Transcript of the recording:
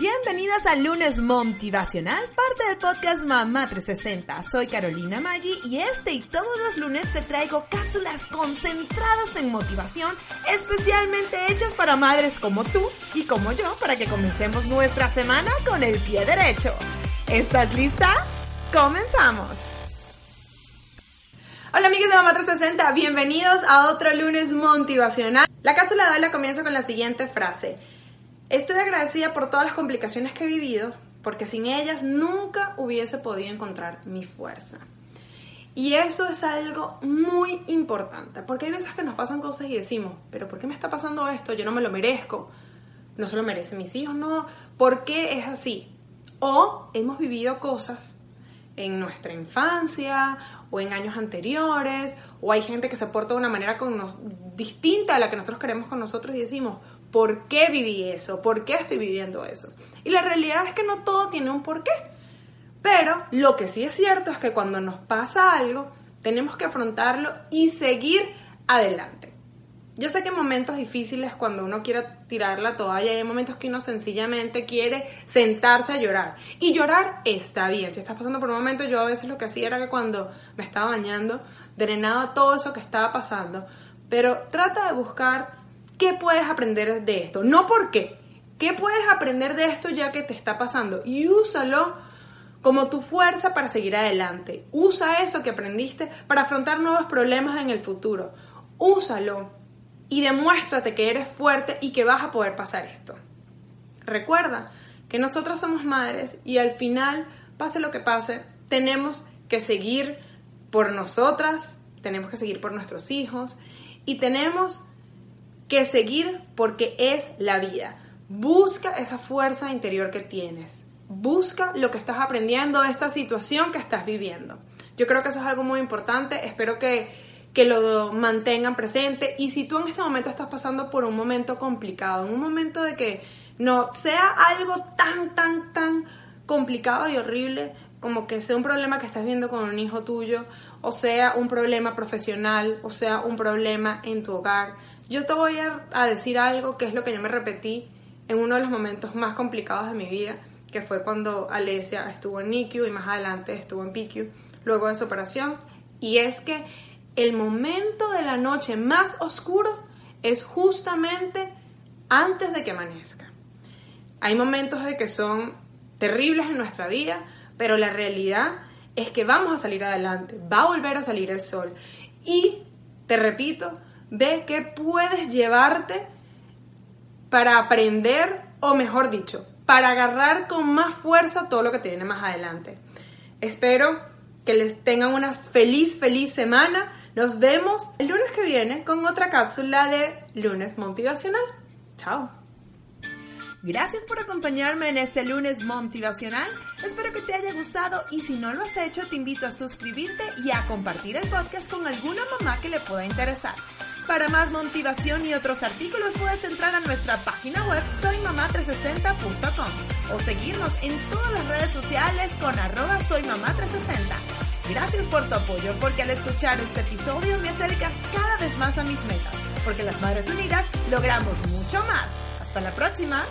Bienvenidas al lunes motivacional, parte del podcast Mamá 360. Soy Carolina Maggi y este y todos los lunes te traigo cápsulas concentradas en motivación, especialmente hechas para madres como tú y como yo, para que comencemos nuestra semana con el pie derecho. ¿Estás lista? ¡Comenzamos! Hola amigos de Mamá 360, bienvenidos a otro lunes motivacional. La cápsula de hoy la comienzo con la siguiente frase. Estoy agradecida por todas las complicaciones que he vivido, porque sin ellas nunca hubiese podido encontrar mi fuerza. Y eso es algo muy importante, porque hay veces que nos pasan cosas y decimos, pero ¿por qué me está pasando esto? Yo no me lo merezco. No se lo merecen mis hijos, no. ¿Por qué es así? O hemos vivido cosas en nuestra infancia o en años anteriores, o hay gente que se porta de una manera con distinta a la que nosotros queremos con nosotros y decimos, ¿Por qué viví eso? ¿Por qué estoy viviendo eso? Y la realidad es que no todo tiene un porqué. Pero lo que sí es cierto es que cuando nos pasa algo, tenemos que afrontarlo y seguir adelante. Yo sé que en momentos difíciles, cuando uno quiere tirar la toalla, hay momentos que uno sencillamente quiere sentarse a llorar. Y llorar está bien. Si estás pasando por un momento, yo a veces lo que hacía era que cuando me estaba bañando, drenaba todo eso que estaba pasando. Pero trata de buscar ¿qué puedes aprender de esto? No por qué. ¿Qué puedes aprender de esto ya que te está pasando? Y úsalo como tu fuerza para seguir adelante. Usa eso que aprendiste para afrontar nuevos problemas en el futuro. Úsalo y demuéstrate que eres fuerte y que vas a poder pasar esto. Recuerda que nosotros somos madres y al final, pase lo que pase, tenemos que seguir por nosotras, tenemos que seguir por nuestros hijos y tenemos que seguir porque es la vida. Busca esa fuerza interior que tienes. Busca lo que estás aprendiendo de esta situación que estás viviendo. Yo creo que eso es algo muy importante. Espero que, que lo mantengan presente. Y si tú en este momento estás pasando por un momento complicado, un momento de que no sea algo tan, tan, tan complicado y horrible como que sea un problema que estás viendo con un hijo tuyo, o sea un problema profesional, o sea un problema en tu hogar, yo te voy a, decir algo que es lo que yo me repetí en uno de los momentos más complicados de mi vida, que fue cuando Alesia estuvo en NICU y más adelante estuvo en PICU luego de su operación. Y es que el momento de la noche más oscuro es justamente antes de que amanezca. Hay momentos de que son terribles en nuestra vida, pero la realidad es que vamos a salir adelante, va a volver a salir el sol. Y, te repito, Ve qué puedes llevarte para aprender, o mejor dicho, para agarrar con más fuerza todo lo que te viene más adelante. Espero que les tengan una feliz, feliz semana. Nos vemos el lunes que viene con otra cápsula de lunes motivacional. Chao. Gracias por acompañarme en este lunes motivacional. Espero que te haya gustado y si no lo has hecho, te invito a suscribirte y a compartir el podcast con alguna mamá que le pueda interesar. Para más motivación y otros artículos puedes entrar a nuestra página web soymamá360.com o seguirnos en todas las redes sociales con arroba soymamá360. Gracias por tu apoyo porque al escuchar este episodio me acercas cada vez más a mis metas, porque las Madres Unidas logramos mucho más. Hasta la próxima.